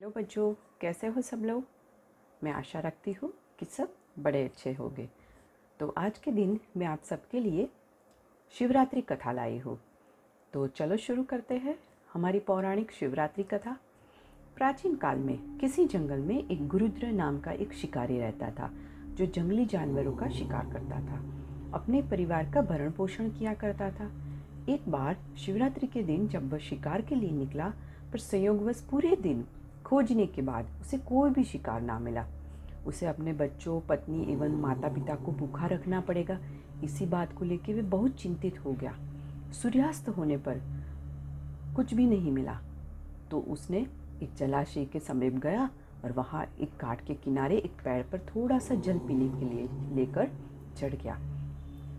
Hello बच्चों, कैसे हो सब लोग? मैं आशा रखती हूँ कि सब बड़े अच्छे होंगे। तो आज के दिन मैं आप सबके लिए शिवरात्रि कथा लाई हूँ। तो चलो शुरू करते हैं हमारी पौराणिक शिवरात्रि कथा। प्राचीन काल में किसी जंगल में एक गुरुद्र नाम का एक शिकारी रहता था, जो जंगली जानवरों का शिकार करता था। अपने परिवार का भरण पोषण किया करता था। एक बार शिवरात्रि के दिन जब वह शिकार के लिए निकला, पर संयोगवश पूरे दिन खोजने के बाद उसे कोई भी शिकार ना मिला। उसे अपने बच्चों, पत्नी एवं माता पिता को भूखा रखना पड़ेगा। इसी बात को लेकर वे बहुत चिंतित हो गया। सूर्यास्त होने पर कुछ भी नहीं मिला। तो उसने एक जलाशय के समीप गया और वहाँ एक काट के किनारे एक पेड़ पर थोड़ा सा जल पीने के लिए लेकर चढ़ गया।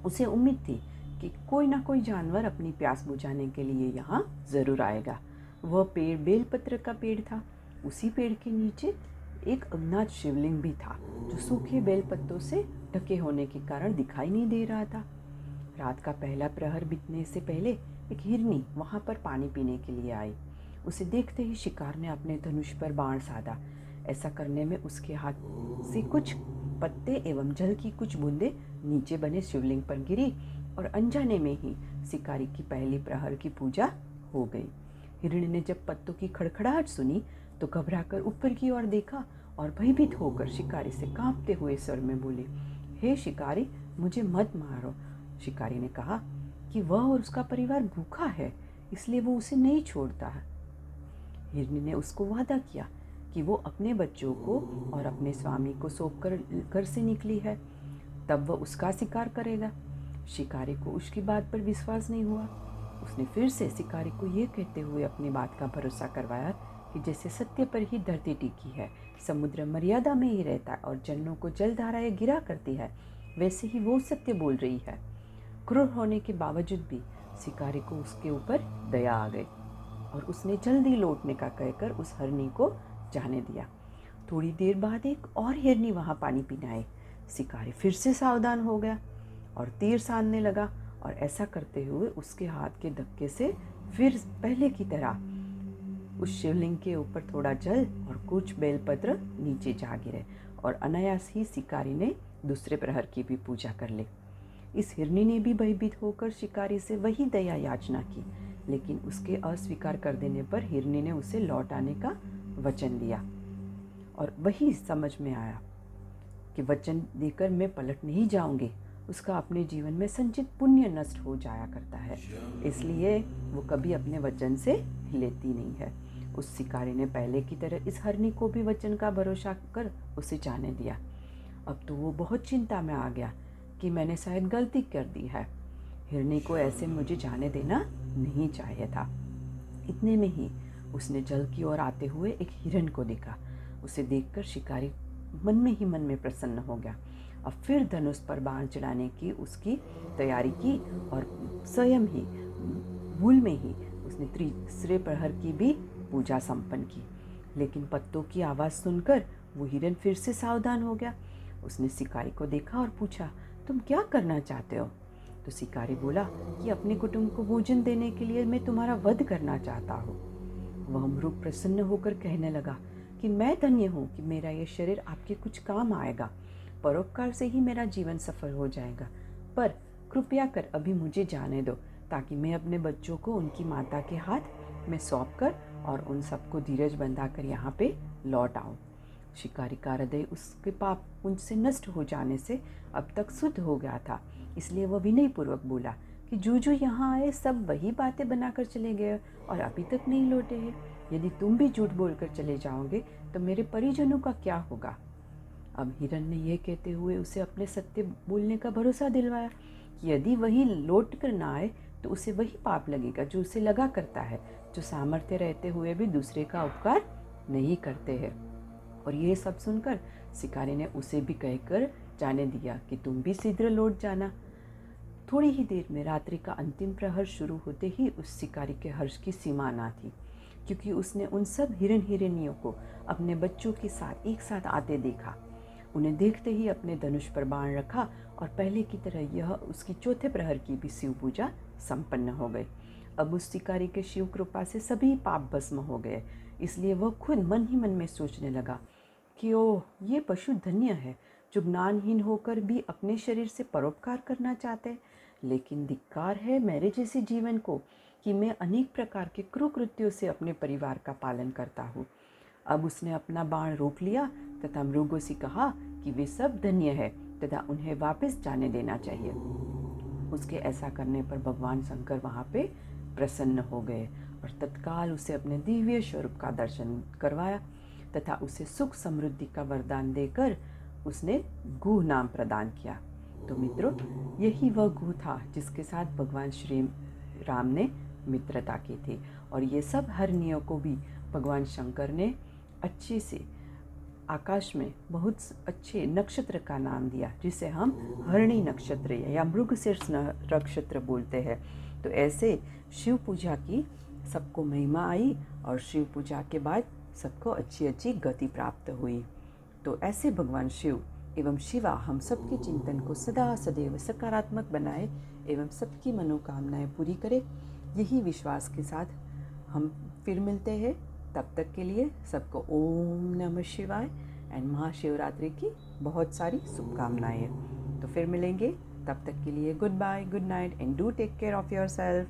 उसे उम्मीद थी कि कोई ना कोई जानवर अपनी प्यास बुझाने के लिए यहाँ ज़रूर आएगा। वह पेड़, बेलपत्र का पेड़ था। उसी पेड़ के नीचे एक अज्ञात शिवलिंग भी था, जो सूखे बेल पत्तों से ढके होने के कारण दिखाई नहीं दे रहा था। रात का पहला प्रहर बीतने से पहले एक हिरनी वहाँ पर पानी पीने के लिए आई। उसे देखते ही शिकार ने अपने धनुष पर बाण साधा। ऐसा करने में उसके हाथ से कुछ पत्ते एवं जल की कुछ बूंदे नीचे बने शिवलिंग पर गिरी और अनजाने में ही शिकारी की पहली प्रहर की पूजा हो गई। हिरणी ने जब पत्तों की खड़खड़ाहट सुनी तो घबराकर ऊपर की ओर देखा और भयभीत होकर शिकारी से कांपते हुए स्वर में बोले, हे शिकारी, मुझे मत मारो। शिकारी ने कहा कि वह और उसका परिवार भूखा है, इसलिए वो उसे नहीं छोड़ता है। हिरनी ने उसको वादा किया कि वो अपने बच्चों को और अपने स्वामी को सौंप कर घर से निकली है। तब वह उसका शिकार करेगा। शिकारी को उसकी बात पर विश्वास नहीं हुआ। उसने फिर से शिकारी को यह कहते हुए अपनी बात का भरोसा करवाया कि जैसे सत्य पर ही धरती टिकी है, समुद्र मर्यादा में ही रहता है और जन्नों को जलधाराएँ गिरा करती है, वैसे ही वो सत्य बोल रही है। क्रूर होने के बावजूद भी शिकारी को उसके ऊपर दया आ गई और उसने जल्दी लौटने का कहकर उस हरनी को जाने दिया। थोड़ी देर बाद एक और हिरनी वहाँ पानी पीने आए शिकारी फिर से सावधान हो गया और तीर साधने लगा और ऐसा करते हुए उसके हाथ के धक्के से फिर पहले की तरह उस शिवलिंग के ऊपर थोड़ा जल और कुछ बेलपत्र नीचे जा गिरे और अनायास ही शिकारी ने दूसरे प्रहर की भी पूजा कर ली। इस हिरनी ने भी भयभीत होकर शिकारी से वही दया याचना की लेकिन उसके अस्वीकार कर देने पर हिरनी ने उसे लौट आने का वचन दिया और वही समझ में आया कि वचन देकर मैं पलट नहीं जाऊँगी। उसका अपने जीवन में संचित पुण्य नष्ट हो जाया करता है इसलिए वो कभी अपने वचन से लेती नहीं है। उस शिकारी ने पहले की तरह इस हरनी को भी वचन का भरोसा कर उसे जाने दिया। अब तो वो बहुत चिंता में आ गया कि मैंने शायद गलती कर दी है। हिरनी को ऐसे मुझे जाने देना नहीं चाहिए था। इतने में ही उसने जल की ओर आते हुए एक हिरन को देखा। उसे देखकर शिकारी मन में ही मन में प्रसन्न हो गया। अब फिर धनुष पर बाण चढ़ाने की उसकी तैयारी की और स्वयं ही भूल में ही उसने तीसरे प्रहर की भी पूजा संपन्न की। लेकिन पत्तों की आवाज़ सुनकर वो हिरन फिर से सावधान हो गया। उसने शिकारी को देखा और पूछा, तुम क्या करना चाहते हो? तो शिकारी बोला, कि अपने कुटुंब को भोजन देने के लिए मैं तुम्हारा वध करना चाहता हूँ। वह मृग प्रसन्न होकर कहने लगा, कि मैं धन्य हूँ कि मेरा यह शरीर आपके कुछ काम आएगा। परोपकार से ही मेरा जीवन सफल हो जाएगा। पर कृपया कर अभी मुझे जाने दो, ताकि मैं अपने बच्चों को उनकी माता के हाथ में सौंप कर और उन सबको धीरज बंधा कर यहाँ पे लौट आऊँ शिकारी का हृदय उसके पाप उनसे नष्ट हो जाने से अब तक शुद्ध हो गया था। इसलिए वह विनयपूर्वक बोला कि जो जो यहाँ आए सब वही बातें बनाकर चले गए और अभी तक नहीं लौटे हैं। यदि तुम भी झूठ बोलकर चले जाओगे तो मेरे परिजनों का क्या होगा? अब हिरन ने यह कहते हुए उसे अपने सत्य बोलने का भरोसा दिलवाया कि यदि वही लौट कर ना आए तो उसे वही पाप लगेगा जो उसे लगा करता है, जो सामर्थ्य रहते हुए भी दूसरे का उपकार नहीं करते हैं। और ये सब सुनकर शिकारी ने उसे भी कहकर जाने दिया कि तुम भी शीघ्र लौट जाना। थोड़ी ही देर में रात्रि का अंतिम प्रहर शुरू होते ही उस शिकारी के हर्ष की सीमा ना थी, क्योंकि उसने उन सब हिरन हिरनियों को अपने बच्चों के साथ एक साथ आते देखा। उन्हें देखते ही अपने धनुष पर बाण रखा और पहले की तरह यह उसकी चौथे प्रहर की भी शिव पूजा संपन्न हो गई। अब उस शिकारी के शिव कृपा से सभी पाप भस्म हो गए, इसलिए वह खुद मन ही मन में सोचने लगा कि ओह, ये पशु धन्य है जो ज्ञानहीन होकर भी अपने शरीर से परोपकार करना चाहते हैं। लेकिन धिक्कार है मेरे जैसे जीवन को कि मैं अनेक प्रकार के क्रूकृत्यों से अपने परिवार का पालन करता हूँ। अब उसने अपना बाण रोक लिया, तथा मृगों से कहा कि वे सब धन्य है, तथा उन्हें वापस जाने देना चाहिए। उसके ऐसा करने पर भगवान शंकर वहाँ पे प्रसन्न हो गए और तत्काल उसे अपने दिव्य स्वरूप का दर्शन करवाया, तथा उसे सुख समृद्धि का वरदान देकर उसने गुह नाम प्रदान किया। तो मित्रों, यही वह गुह था जिसके साथ भगवान श्री राम ने मित्रता की थी, और ये सब हरनियों को भी भगवान शंकर ने अच्छे से आकाश में बहुत अच्छे नक्षत्र का नाम दिया, जिसे हम हरणी नक्षत्र या मृगशीर्ष नक्षत्र बोलते हैं। तो ऐसे शिव पूजा की सबको महिमा आई और शिव पूजा के बाद सबको अच्छी अच्छी गति प्राप्त हुई। तो ऐसे भगवान शिव एवं शिवा हम सबके चिंतन को सदा सदैव सकारात्मक बनाए एवं सबकी मनोकामनाएँ पूरी करें। यही विश्वास के साथ हम फिर मिलते हैं। तब तक के लिए सबको ओम नमः शिवाय एंड महाशिवरात्रि की बहुत सारी शुभकामनाएँ। तो फिर मिलेंगे, तब तक के लिए goodbye, good night and do take care of yourself